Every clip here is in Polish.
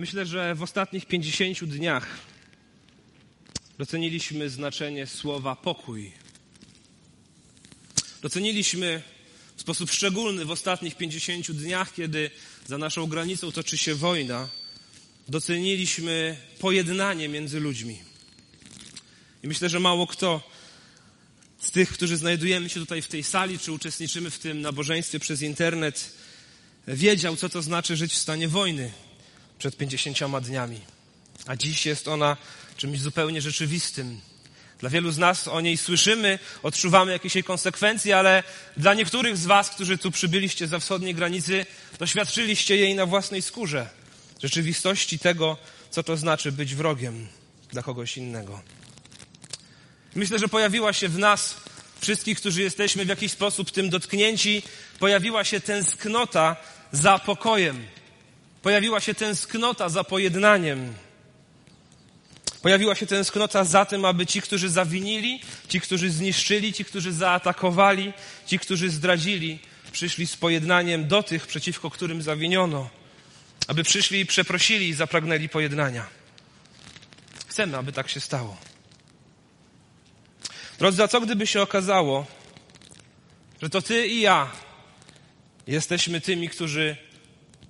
Myślę, że w ostatnich 50 dniach doceniliśmy znaczenie słowa pokój. Doceniliśmy w sposób szczególny w ostatnich 50 dniach, kiedy za naszą granicą toczy się wojna, doceniliśmy pojednanie między ludźmi. I myślę, że mało kto z tych, którzy znajdujemy się tutaj w tej sali, czy uczestniczymy w tym nabożeństwie przez internet, wiedział, co to znaczy żyć w stanie wojny przed 50 dniami. A dziś jest ona czymś zupełnie rzeczywistym. Dla wielu z nas o niej słyszymy, odczuwamy jakieś jej konsekwencje, ale dla niektórych z Was, którzy tu przybyliście za wschodniej granicy, doświadczyliście jej na własnej skórze. Rzeczywistości tego, co to znaczy być wrogiem dla kogoś innego. Myślę, że pojawiła się w nas, wszystkich, którzy jesteśmy w jakiś sposób tym dotknięci, pojawiła się tęsknota za pokojem. Pojawiła się tęsknota za pojednaniem. Pojawiła się tęsknota za tym, aby ci, którzy zawinili, ci, którzy zniszczyli, ci, którzy zaatakowali, ci, którzy zdradzili, przyszli z pojednaniem do tych, przeciwko którym zawiniono. Aby przyszli i przeprosili i zapragnęli pojednania. Chcemy, aby tak się stało. Drodzy, a co gdyby się okazało, że to ty i ja jesteśmy tymi, którzy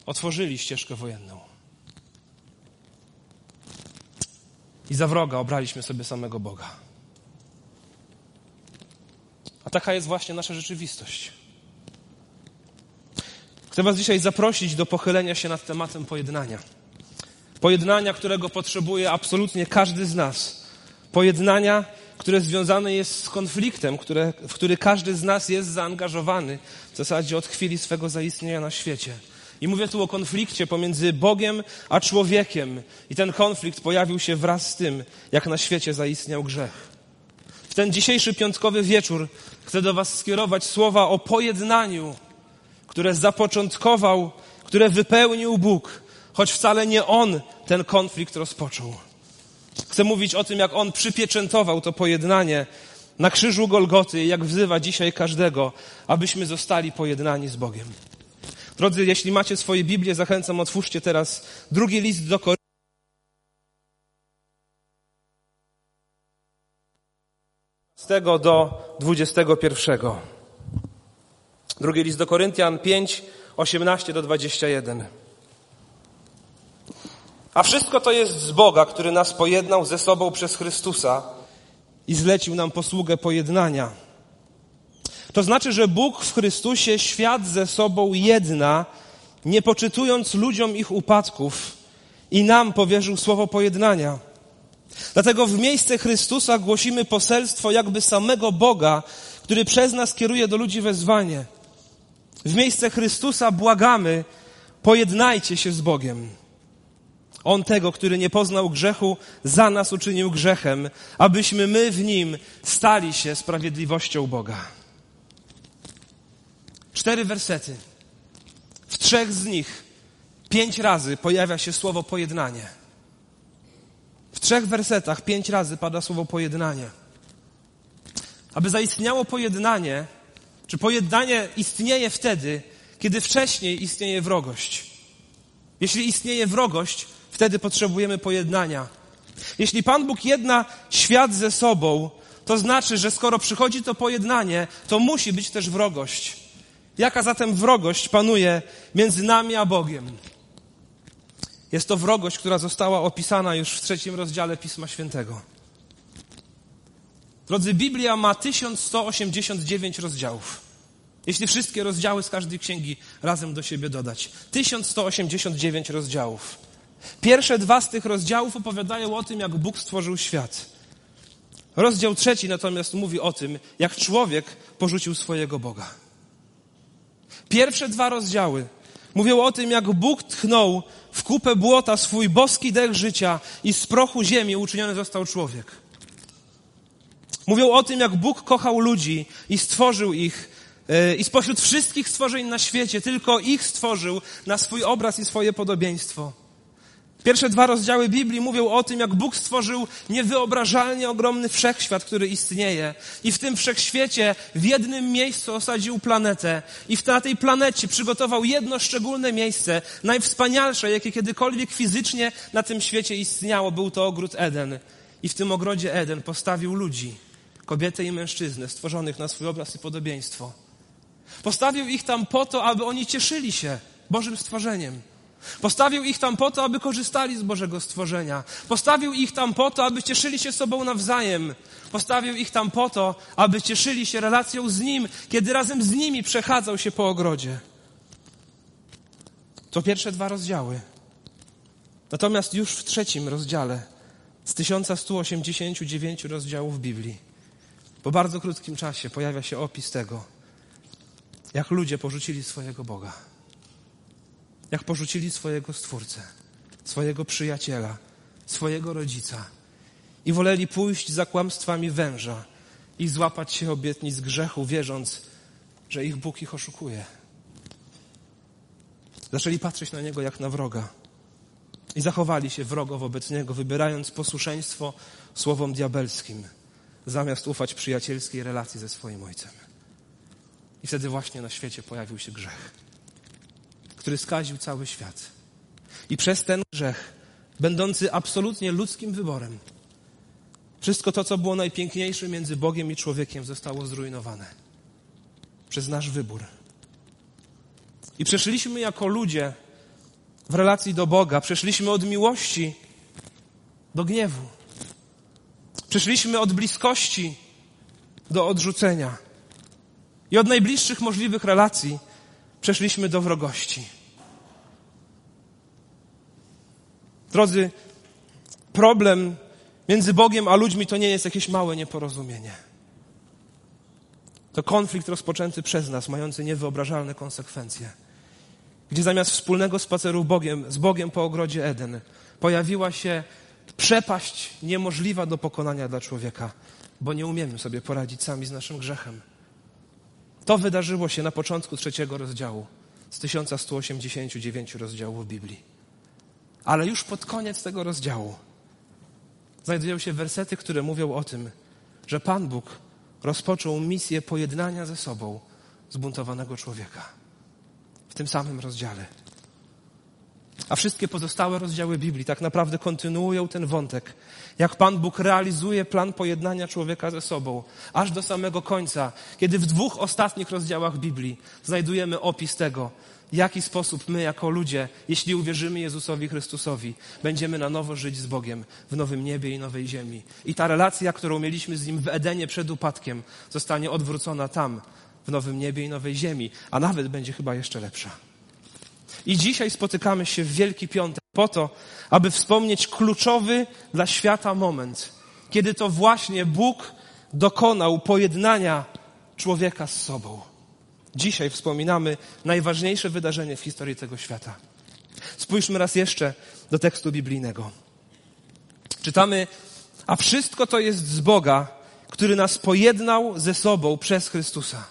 otworzyli ścieżkę wojenną. I za wroga obraliśmy sobie samego Boga. A taka jest właśnie nasza rzeczywistość. Chcę Was dzisiaj zaprosić do pochylenia się nad tematem pojednania. Pojednania, którego potrzebuje absolutnie każdy z nas. Pojednania, które związane jest z konfliktem, które, w który każdy z nas jest zaangażowany w zasadzie od chwili swego zaistnienia na świecie. I mówię tu o konflikcie pomiędzy Bogiem a człowiekiem. I ten konflikt pojawił się wraz z tym, jak na świecie zaistniał grzech. W ten dzisiejszy piątkowy wieczór chcę do Was skierować słowa o pojednaniu, które zapoczątkował, które wypełnił Bóg, choć wcale nie On ten konflikt rozpoczął. Chcę mówić o tym, jak On przypieczętował to pojednanie na krzyżu Golgoty i jak wzywa dzisiaj każdego, abyśmy zostali pojednani z Bogiem. Drodzy, jeśli macie swoje Biblię, zachęcam, otwórzcie teraz drugi list do Koryntian. Do 21. Drugi list do Koryntian 5, 18 do 21. A wszystko to jest z Boga, który nas pojednał ze sobą przez Chrystusa i zlecił nam posługę pojednania. To znaczy, że Bóg w Chrystusie świat ze sobą jedna, nie poczytując ludziom ich upadków i nam powierzył słowo pojednania. Dlatego w miejsce Chrystusa głosimy poselstwo jakby samego Boga, który przez nas kieruje do ludzi wezwanie. W miejsce Chrystusa błagamy, pojednajcie się z Bogiem. On tego, który nie poznał grzechu, za nas uczynił grzechem, abyśmy my w nim stali się sprawiedliwością Boga. Cztery wersety. W trzech z nich pięć razy pojawia się słowo pojednanie. W trzech wersetach pięć razy pada słowo pojednanie. Aby zaistniało pojednanie, czy pojednanie istnieje wtedy, kiedy wcześniej istnieje wrogość. Jeśli istnieje wrogość, Wtedy potrzebujemy pojednania. Jeśli Pan Bóg jedna świat ze sobą, to znaczy, że skoro przychodzi to pojednanie, to musi być też wrogość. Jaka zatem wrogość panuje między nami a Bogiem? Jest to wrogość, która została opisana już w trzecim rozdziale Pisma Świętego. Drodzy, Biblia ma 1189 rozdziałów. Jeśli wszystkie rozdziały z każdej księgi razem do siebie dodać. 1189 rozdziałów. Pierwsze dwa z tych rozdziałów opowiadają o tym, jak Bóg stworzył świat. Rozdział trzeci natomiast mówi o tym, jak człowiek porzucił swojego Boga. Pierwsze dwa rozdziały mówią o tym, jak Bóg tchnął w kupę błota swój boski dech życia i z prochu ziemi uczyniony został człowiek. Mówią o tym, jak Bóg kochał ludzi i stworzył ich e, i spośród wszystkich stworzeń na świecie tylko ich stworzył na swój obraz i swoje podobieństwo. Pierwsze dwa rozdziały Biblii mówią o tym, jak Bóg stworzył niewyobrażalnie ogromny wszechświat, który istnieje. I w tym wszechświecie w jednym miejscu osadził planetę. I na tej planecie przygotował jedno szczególne miejsce, najwspanialsze, jakie kiedykolwiek fizycznie na tym świecie istniało. Był to ogród Eden. I w tym ogrodzie Eden postawił ludzi, kobietę i mężczyznę, stworzonych na swój obraz i podobieństwo. Postawił ich tam po to, aby oni cieszyli się Bożym stworzeniem. Postawił ich tam po to, aby korzystali z Bożego stworzenia. Postawił ich tam po to, aby cieszyli się sobą nawzajem. Postawił ich tam po to, aby cieszyli się relacją z Nim, kiedy razem z nimi przechadzał się po ogrodzie. To pierwsze dwa rozdziały. Natomiast już w trzecim rozdziale z 1189 rozdziałów Biblii, po bardzo krótkim czasie pojawia się opis tego, jak ludzie porzucili swojego Boga jak porzucili swojego Stwórcę, swojego przyjaciela, swojego rodzica i woleli pójść za kłamstwami węża i złapać się obietnic grzechu, wierząc, że ich Bóg ich oszukuje. Zaczęli patrzeć na Niego jak na wroga i zachowali się wrogo wobec Niego, wybierając posłuszeństwo słowom diabelskim, zamiast ufać przyjacielskiej relacji ze swoim Ojcem. I wtedy właśnie na świecie pojawił się grzech który skaził cały świat. I przez ten grzech, będący absolutnie ludzkim wyborem, wszystko to, co było najpiękniejsze między Bogiem i człowiekiem, zostało zrujnowane. Przez nasz wybór. I przeszliśmy jako ludzie w relacji do Boga, przeszliśmy od miłości do gniewu. Przeszliśmy od bliskości do odrzucenia. I od najbliższych możliwych relacji przeszliśmy do wrogości. Drodzy, problem między Bogiem a ludźmi to nie jest jakieś małe nieporozumienie. To konflikt rozpoczęty przez nas, mający niewyobrażalne konsekwencje. Gdzie zamiast wspólnego spaceru Bogiem, z Bogiem po ogrodzie Eden pojawiła się przepaść niemożliwa do pokonania dla człowieka, bo nie umiemy sobie poradzić sami z naszym grzechem. To wydarzyło się na początku trzeciego rozdziału z 1189 rozdziałów Biblii. Ale już pod koniec tego rozdziału znajdują się wersety, które mówią o tym, że Pan Bóg rozpoczął misję pojednania ze sobą zbuntowanego człowieka. W tym samym rozdziale. A wszystkie pozostałe rozdziały Biblii tak naprawdę kontynuują ten wątek, jak Pan Bóg realizuje plan pojednania człowieka ze sobą, aż do samego końca, kiedy w dwóch ostatnich rozdziałach Biblii znajdujemy opis tego, w jaki sposób my, jako ludzie, jeśli uwierzymy Jezusowi Chrystusowi, będziemy na nowo żyć z Bogiem w nowym niebie i nowej ziemi. I ta relacja, którą mieliśmy z Nim w Edenie przed upadkiem, zostanie odwrócona tam, w nowym niebie i nowej ziemi, a nawet będzie chyba jeszcze lepsza. I dzisiaj spotykamy się w Wielki Piątek po to, aby wspomnieć kluczowy dla świata moment, kiedy to właśnie Bóg dokonał pojednania człowieka z sobą. Dzisiaj wspominamy najważniejsze wydarzenie w historii tego świata. Spójrzmy raz jeszcze do tekstu biblijnego. Czytamy, a wszystko to jest z Boga, który nas pojednał ze sobą przez Chrystusa.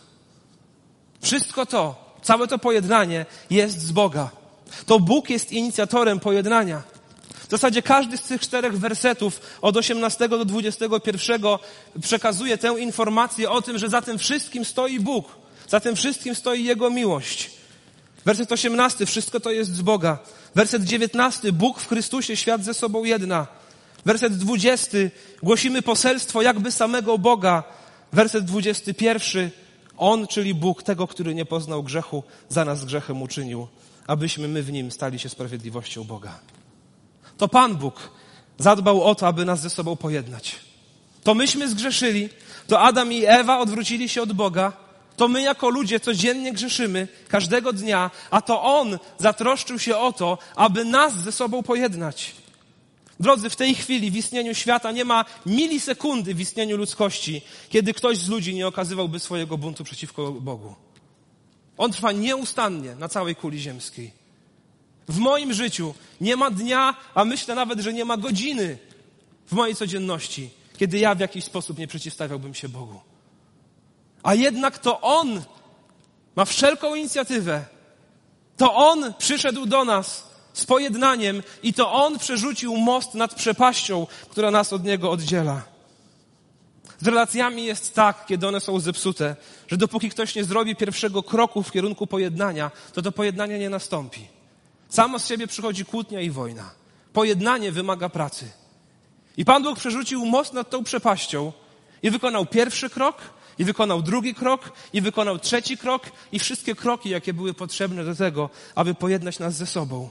Wszystko to, całe to pojednanie jest z Boga. To Bóg jest inicjatorem pojednania. W zasadzie każdy z tych czterech wersetów od 18 do 21 przekazuje tę informację o tym, że za tym wszystkim stoi Bóg. Za tym wszystkim stoi Jego miłość. Werset 18. Wszystko to jest z Boga. Werset 19. Bóg w Chrystusie świat ze sobą jedna. Werset 20. Głosimy poselstwo jakby samego Boga. Werset 21. On, czyli Bóg, tego, który nie poznał grzechu, za nas grzechem uczynił, abyśmy my w nim stali się sprawiedliwością Boga. To Pan Bóg zadbał o to, aby nas ze sobą pojednać. To myśmy zgrzeszyli, to Adam i Ewa odwrócili się od Boga, to my jako ludzie codziennie grzeszymy, każdego dnia, a to On zatroszczył się o to, aby nas ze sobą pojednać. Drodzy, w tej chwili w istnieniu świata nie ma milisekundy w istnieniu ludzkości, kiedy ktoś z ludzi nie okazywałby swojego buntu przeciwko Bogu. On trwa nieustannie na całej kuli ziemskiej. W moim życiu nie ma dnia, a myślę nawet, że nie ma godziny w mojej codzienności, kiedy ja w jakiś sposób nie przeciwstawiałbym się Bogu. A jednak to On ma wszelką inicjatywę. To On przyszedł do nas z pojednaniem i to On przerzucił most nad przepaścią, która nas od Niego oddziela. Z relacjami jest tak, kiedy one są zepsute, że dopóki ktoś nie zrobi pierwszego kroku w kierunku pojednania, to to pojednanie nie nastąpi. Samo z siebie przychodzi kłótnia i wojna. Pojednanie wymaga pracy. I Pan Bóg przerzucił most nad tą przepaścią i wykonał pierwszy krok, i wykonał drugi krok, i wykonał trzeci krok, i wszystkie kroki, jakie były potrzebne do tego, aby pojednać nas ze sobą.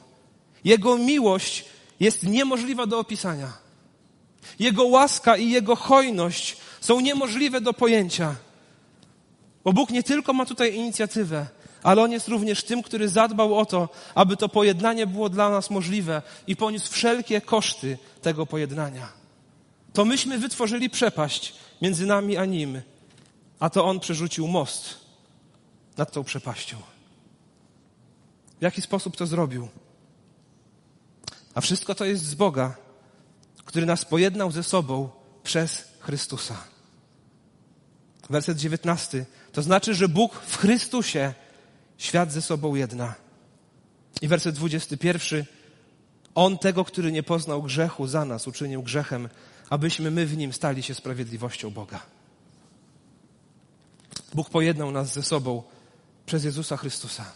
Jego miłość jest niemożliwa do opisania. Jego łaska i Jego hojność są niemożliwe do pojęcia. Bo Bóg nie tylko ma tutaj inicjatywę, ale On jest również tym, który zadbał o to, aby to pojednanie było dla nas możliwe i poniósł wszelkie koszty tego pojednania. To myśmy wytworzyli przepaść między nami a Nim, a to On przerzucił most nad tą przepaścią. W jaki sposób to zrobił? A wszystko to jest z Boga, który nas pojednał ze sobą przez Chrystusa. Werset 19. To znaczy, że Bóg w Chrystusie świat ze sobą jedna. I werset 21. On tego, który nie poznał grzechu za nas, uczynił grzechem, abyśmy my w nim stali się sprawiedliwością Boga. Bóg pojednał nas ze sobą przez Jezusa Chrystusa,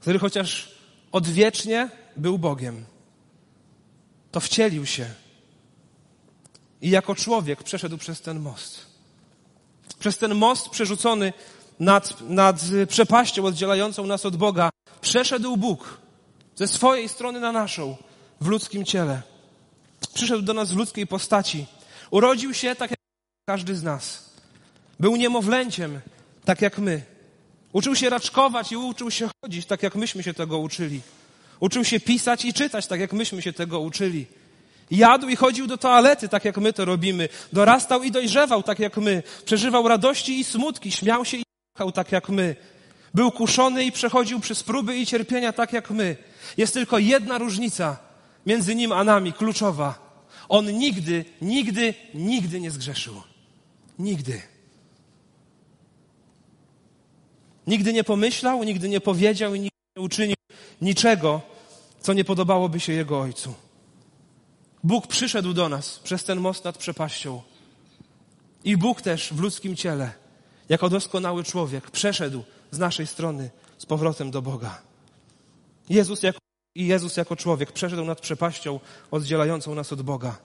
który chociaż odwiecznie był Bogiem, to wcielił się i jako człowiek przeszedł przez ten most. Przez ten most przerzucony nad, nad przepaścią oddzielającą nas od Boga, przeszedł Bóg ze swojej strony na naszą w ludzkim ciele. Przyszedł do nas w ludzkiej postaci. Urodził się tak jak każdy z nas. Był niemowlęciem, tak jak my. Uczył się raczkować i uczył się chodzić, tak jak myśmy się tego uczyli. Uczył się pisać i czytać, tak jak myśmy się tego uczyli. Jadł i chodził do toalety, tak jak my to robimy. Dorastał i dojrzewał, tak jak my. Przeżywał radości i smutki, śmiał się i płakał, tak jak my. Był kuszony i przechodził przez próby i cierpienia, tak jak my. Jest tylko jedna różnica między nim a nami, kluczowa. On nigdy, nigdy, nigdy nie zgrzeszył. Nigdy. Nigdy nie pomyślał, nigdy nie powiedział i nigdy nie uczynił niczego, co nie podobałoby się jego ojcu. Bóg przyszedł do nas przez ten most nad przepaścią. I Bóg też w ludzkim ciele, jako doskonały człowiek, przeszedł z naszej strony z powrotem do Boga. Jezus jako, I Jezus jako człowiek przeszedł nad przepaścią oddzielającą nas od Boga.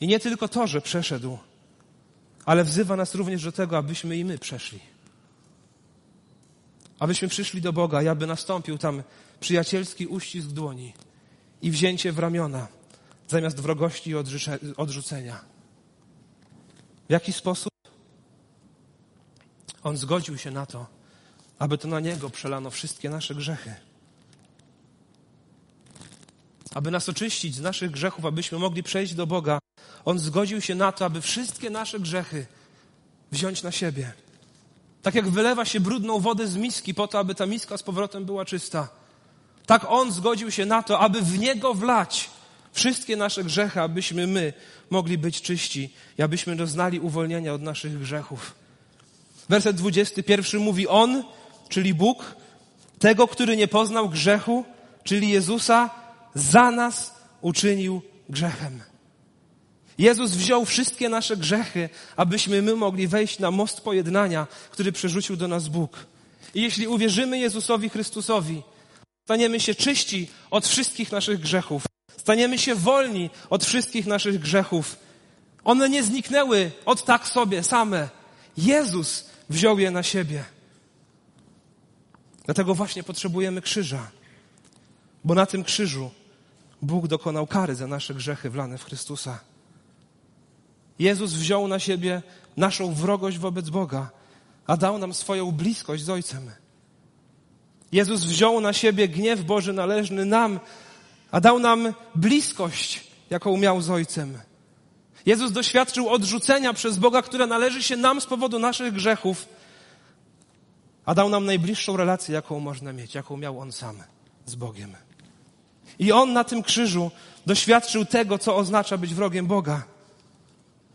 I nie tylko to, że przeszedł, ale wzywa nas również do tego, abyśmy i my przeszli. Abyśmy przyszli do Boga i aby nastąpił tam przyjacielski uścisk dłoni i wzięcie w ramiona zamiast wrogości i odrzucenia. W jaki sposób? On zgodził się na to, aby to na Niego przelano wszystkie nasze grzechy. Aby nas oczyścić z naszych grzechów, abyśmy mogli przejść do Boga, On zgodził się na to, aby wszystkie nasze grzechy wziąć na siebie. Tak jak wylewa się brudną wodę z miski po to, aby ta miska z powrotem była czysta. Tak On zgodził się na to, aby w Niego wlać wszystkie nasze grzechy, abyśmy my mogli być czyści i abyśmy doznali uwolnienia od naszych grzechów. Werset 21 mówi On, czyli Bóg, tego, który nie poznał grzechu, czyli Jezusa, za nas uczynił grzechem. Jezus wziął wszystkie nasze grzechy, abyśmy my mogli wejść na most pojednania, który przerzucił do nas Bóg. I jeśli uwierzymy Jezusowi Chrystusowi, staniemy się czyści od wszystkich naszych grzechów. Staniemy się wolni od wszystkich naszych grzechów. One nie zniknęły od tak sobie same. Jezus wziął je na siebie. Dlatego właśnie potrzebujemy krzyża. Bo na tym krzyżu Bóg dokonał kary za nasze grzechy wlane w Chrystusa. Jezus wziął na siebie naszą wrogość wobec Boga, a dał nam swoją bliskość z Ojcem. Jezus wziął na siebie gniew Boży należny nam, a dał nam bliskość, jaką miał z Ojcem. Jezus doświadczył odrzucenia przez Boga, które należy się nam z powodu naszych grzechów, a dał nam najbliższą relację, jaką można mieć, jaką miał On sam z Bogiem. I On na tym krzyżu doświadczył tego, co oznacza być wrogiem Boga.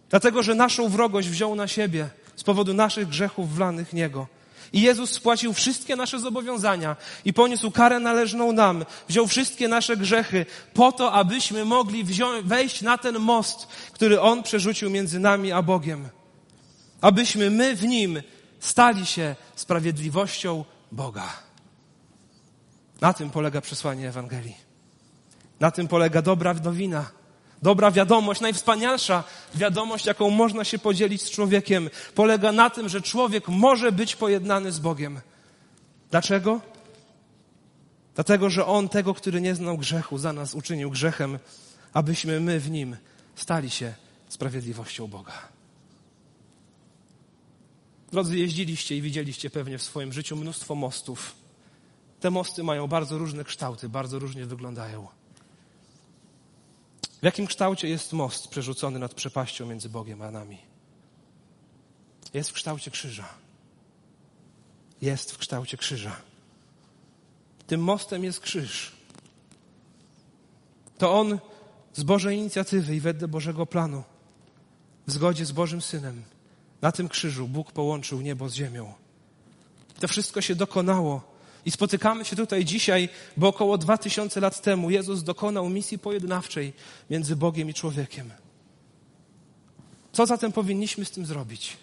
Dlatego, że naszą wrogość wziął na siebie z powodu naszych grzechów wlanych Niego. I Jezus spłacił wszystkie nasze zobowiązania i poniósł karę należną nam, wziął wszystkie nasze grzechy po to, abyśmy mogli wejść na ten most, który On przerzucił między nami a Bogiem. Abyśmy my w Nim stali się sprawiedliwością Boga. Na tym polega przesłanie Ewangelii. Na tym polega dobra nowina. Dobra wiadomość, najwspanialsza wiadomość, jaką można się podzielić z człowiekiem, polega na tym, że człowiek może być pojednany z Bogiem. Dlaczego? Dlatego, że On tego, który nie znał grzechu, za nas uczynił grzechem, abyśmy my w Nim stali się sprawiedliwością Boga. Drodzy, jeździliście i widzieliście pewnie w swoim życiu mnóstwo mostów. Te mosty mają bardzo różne kształty, bardzo różnie wyglądają. W jakim kształcie jest most przerzucony nad przepaścią między Bogiem a nami? Jest w kształcie krzyża. Jest w kształcie krzyża. Tym mostem jest krzyż. To on z Bożej inicjatywy i wedle Bożego planu, w zgodzie z Bożym Synem, na tym krzyżu Bóg połączył niebo z ziemią. To wszystko się dokonało i spotykamy się tutaj dzisiaj, bo około dwa tysiące lat temu Jezus dokonał misji pojednawczej między Bogiem i człowiekiem. Co zatem powinniśmy z tym zrobić?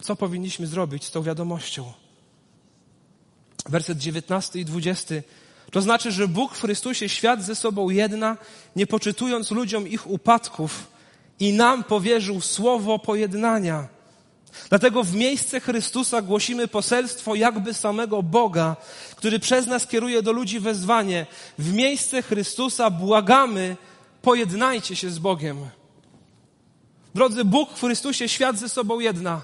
Co powinniśmy zrobić z tą wiadomością? Werset 19 i 20. To znaczy, że Bóg w Chrystusie świat ze sobą jedna, nie poczytując ludziom ich upadków i nam powierzył słowo pojednania Dlatego w miejsce Chrystusa głosimy poselstwo jakby samego Boga, który przez nas kieruje do ludzi wezwanie. W miejsce Chrystusa błagamy, pojednajcie się z Bogiem. Drodzy, Bóg w Chrystusie świat ze sobą jedna.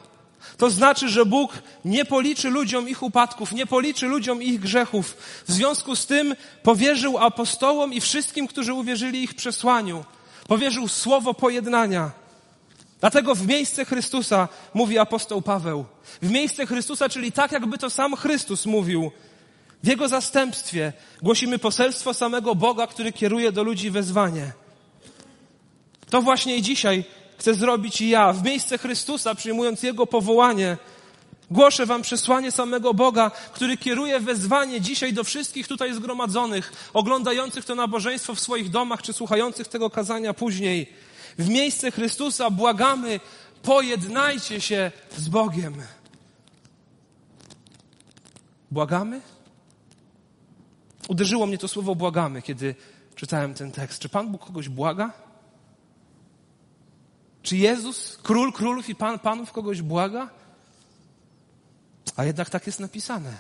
To znaczy, że Bóg nie policzy ludziom ich upadków, nie policzy ludziom ich grzechów. W związku z tym powierzył apostołom i wszystkim, którzy uwierzyli ich przesłaniu, powierzył słowo pojednania. Dlatego w miejsce Chrystusa mówi apostoł Paweł. W miejsce Chrystusa, czyli tak, jakby to sam Chrystus mówił. W Jego zastępstwie głosimy poselstwo samego Boga, który kieruje do ludzi wezwanie. To właśnie dzisiaj chcę zrobić i ja. W miejsce Chrystusa, przyjmując Jego powołanie, głoszę Wam przesłanie samego Boga, który kieruje wezwanie dzisiaj do wszystkich tutaj zgromadzonych, oglądających to nabożeństwo w swoich domach, czy słuchających tego kazania później w miejsce Chrystusa błagamy, pojednajcie się z Bogiem. Błagamy? Uderzyło mnie to słowo błagamy, kiedy czytałem ten tekst. Czy Pan Bóg kogoś błaga? Czy Jezus, król królów i Pan panów kogoś błaga? A jednak tak jest napisane.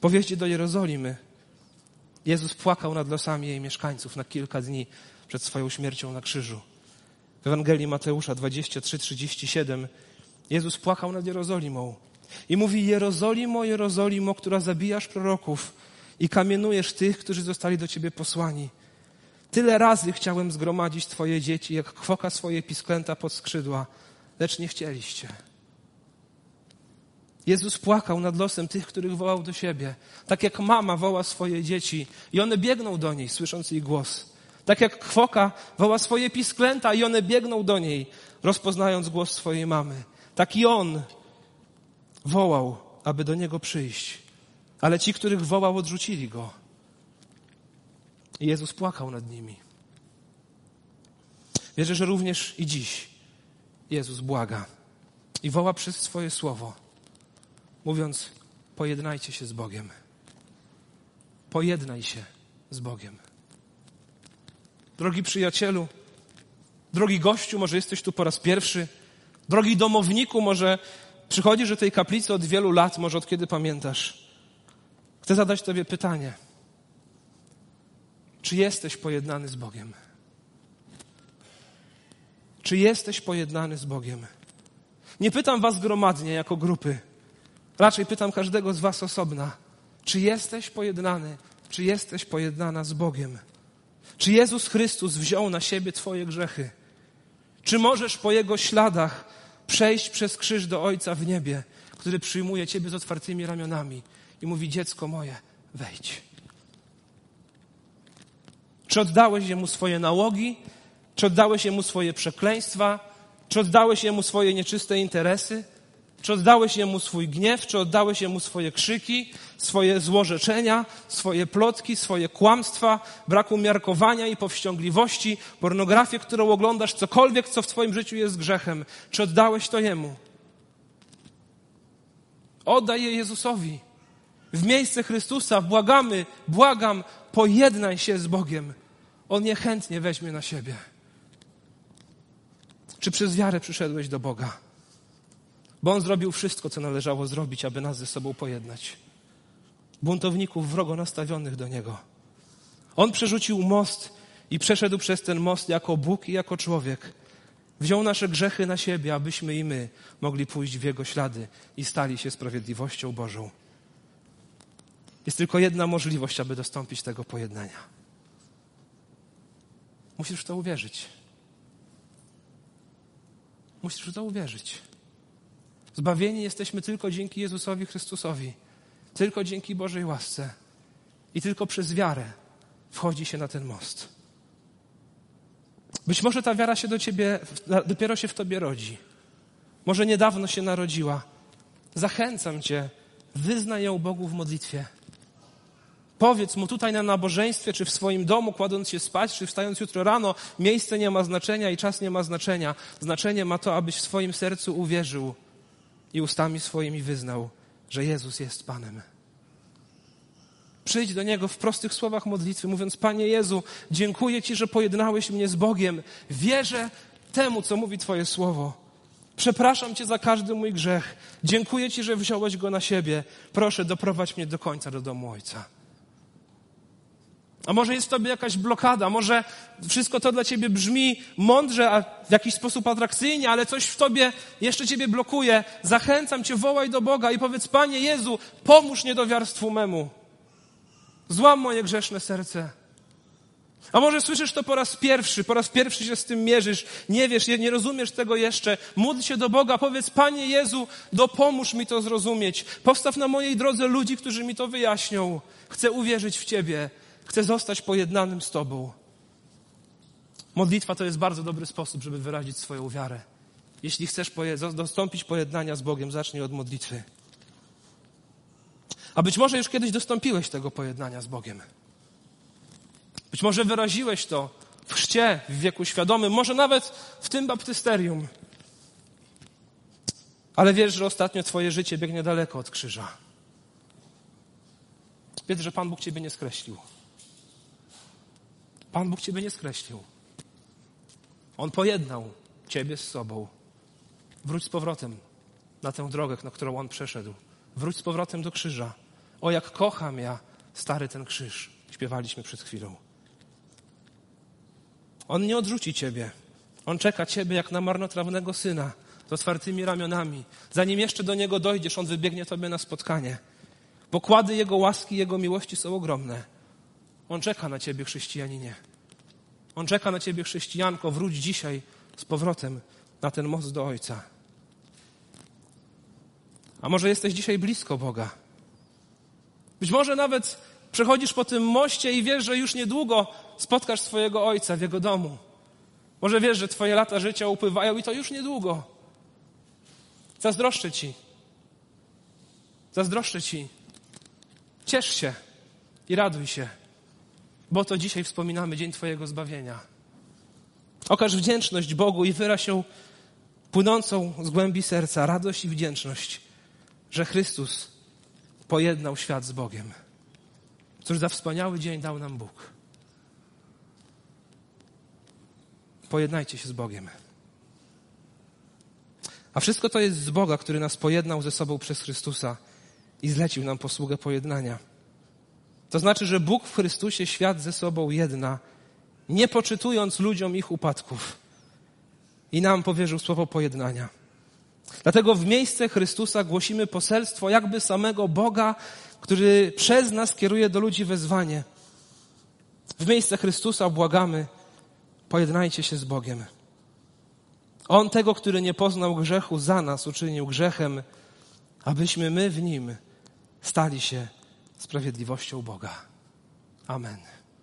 Powieźcie do Jerozolimy Jezus płakał nad losami jej mieszkańców na kilka dni przed swoją śmiercią na krzyżu. W Ewangelii Mateusza 23-37 Jezus płakał nad Jerozolimą i mówi Jerozolimo, Jerozolimo, która zabijasz proroków i kamienujesz tych, którzy zostali do ciebie posłani. Tyle razy chciałem zgromadzić twoje dzieci, jak kwoka swoje pisklęta pod skrzydła, lecz nie chcieliście. Jezus płakał nad losem tych, których wołał do siebie. Tak jak mama woła swoje dzieci i one biegną do niej, słysząc jej głos. Tak jak kwoka woła swoje pisklęta i one biegną do niej, rozpoznając głos swojej mamy. Tak i on wołał, aby do niego przyjść. Ale ci, których wołał, odrzucili go. I Jezus płakał nad nimi. Wierzę, że również i dziś Jezus błaga i woła przez swoje słowo mówiąc: Pojednajcie się z Bogiem. Pojednaj się z Bogiem. Drogi przyjacielu, drogi gościu, może jesteś tu po raz pierwszy, drogi domowniku, może przychodzisz do tej kaplicy od wielu lat, może od kiedy pamiętasz. Chcę zadać Tobie pytanie. Czy jesteś pojednany z Bogiem? Czy jesteś pojednany z Bogiem? Nie pytam Was gromadnie jako grupy. Raczej pytam każdego z Was osobna, czy jesteś pojednany, czy jesteś pojednana z Bogiem? Czy Jezus Chrystus wziął na siebie Twoje grzechy? Czy możesz po Jego śladach przejść przez krzyż do Ojca w niebie, który przyjmuje Ciebie z otwartymi ramionami i mówi: Dziecko moje, wejdź. Czy oddałeś Jemu swoje nałogi? Czy oddałeś Jemu swoje przekleństwa? Czy oddałeś Jemu swoje nieczyste interesy? Czy oddałeś Jemu swój gniew? Czy oddałeś Jemu swoje krzyki, swoje złorzeczenia, swoje plotki, swoje kłamstwa, brak umiarkowania i powściągliwości, pornografię, którą oglądasz, cokolwiek, co w Twoim życiu jest grzechem? Czy oddałeś to Jemu? Oddaj je Jezusowi. W miejsce Chrystusa błagamy, błagam, pojednaj się z Bogiem. On je chętnie weźmie na siebie. Czy przez wiarę przyszedłeś do Boga? Bo On zrobił wszystko, co należało zrobić, aby nas ze sobą pojednać. Buntowników wrogo nastawionych do Niego. On przerzucił most i przeszedł przez ten most jako Bóg i jako człowiek. Wziął nasze grzechy na siebie, abyśmy i my mogli pójść w Jego ślady i stali się sprawiedliwością Bożą. Jest tylko jedna możliwość, aby dostąpić tego pojednania. Musisz w to uwierzyć. Musisz w to uwierzyć. Zbawieni jesteśmy tylko dzięki Jezusowi Chrystusowi, tylko dzięki Bożej łasce i tylko przez wiarę wchodzi się na ten most. Być może ta wiara się do ciebie, dopiero się w tobie rodzi. Może niedawno się narodziła. Zachęcam cię, wyznaj ją Bogu w modlitwie. Powiedz mu tutaj na nabożeństwie, czy w swoim domu, kładąc się spać, czy wstając jutro rano, miejsce nie ma znaczenia i czas nie ma znaczenia. Znaczenie ma to, abyś w swoim sercu uwierzył i ustami swoimi wyznał, że Jezus jest Panem. Przyjdź do Niego w prostych słowach modlitwy, mówiąc: Panie Jezu, dziękuję Ci, że pojednałeś mnie z Bogiem. Wierzę temu, co mówi Twoje słowo. Przepraszam Cię za każdy mój grzech. Dziękuję Ci, że wziąłeś go na siebie. Proszę, doprowadź mnie do końca do domu Ojca. A może jest w tobie jakaś blokada, może wszystko to dla ciebie brzmi mądrze, a w jakiś sposób atrakcyjnie, ale coś w tobie jeszcze ciebie blokuje. Zachęcam cię, wołaj do Boga i powiedz, Panie Jezu, pomóż niedowiarstwu memu. Złam moje grzeszne serce. A może słyszysz to po raz pierwszy, po raz pierwszy się z tym mierzysz, nie wiesz, nie rozumiesz tego jeszcze. Módl się do Boga, powiedz, Panie Jezu, dopomóż mi to zrozumieć. Postaw na mojej drodze ludzi, którzy mi to wyjaśnią. Chcę uwierzyć w Ciebie. Chcę zostać pojednanym z Tobą. Modlitwa to jest bardzo dobry sposób, żeby wyrazić swoją wiarę. Jeśli chcesz dostąpić pojednania z Bogiem, zacznij od modlitwy. A być może już kiedyś dostąpiłeś tego pojednania z Bogiem. Być może wyraziłeś to w chrzcie, w wieku świadomym, może nawet w tym baptysterium. Ale wiesz, że ostatnio Twoje życie biegnie daleko od krzyża. Wiedz, że Pan Bóg Ciebie nie skreślił. Pan Bóg Ciebie nie skreślił. On pojednał Ciebie z sobą. Wróć z powrotem na tę drogę, na którą On przeszedł. Wróć z powrotem do krzyża. O, jak kocham ja stary ten krzyż. Śpiewaliśmy przed chwilą. On nie odrzuci Ciebie. On czeka Ciebie jak na marnotrawnego syna z otwartymi ramionami. Zanim jeszcze do Niego dojdziesz, On wybiegnie Tobie na spotkanie. Pokłady Jego łaski, Jego miłości są ogromne. On czeka na ciebie, chrześcijaninie. On czeka na ciebie, chrześcijanko. Wróć dzisiaj z powrotem na ten most do Ojca. A może jesteś dzisiaj blisko Boga? Być może nawet przechodzisz po tym moście i wiesz, że już niedługo spotkasz swojego Ojca w Jego domu. Może wiesz, że Twoje lata życia upływają i to już niedługo. Zazdroszczę Ci. Zazdroszczę Ci. Ciesz się i raduj się bo to dzisiaj wspominamy dzień Twojego zbawienia. Okaż wdzięczność Bogu i wyraź ją płynącą z głębi serca radość i wdzięczność, że Chrystus pojednał świat z Bogiem. Cóż za wspaniały dzień dał nam Bóg. Pojednajcie się z Bogiem. A wszystko to jest z Boga, który nas pojednał ze sobą przez Chrystusa i zlecił nam posługę pojednania. To znaczy, że Bóg w Chrystusie świat ze sobą jedna, nie poczytując ludziom ich upadków. I nam powierzył słowo pojednania. Dlatego w miejsce Chrystusa głosimy poselstwo jakby samego Boga, który przez nas kieruje do ludzi wezwanie. W miejsce Chrystusa błagamy, pojednajcie się z Bogiem. On tego, który nie poznał grzechu, za nas uczynił grzechem, abyśmy my w nim stali się sprawiedliwością Boga. Amen.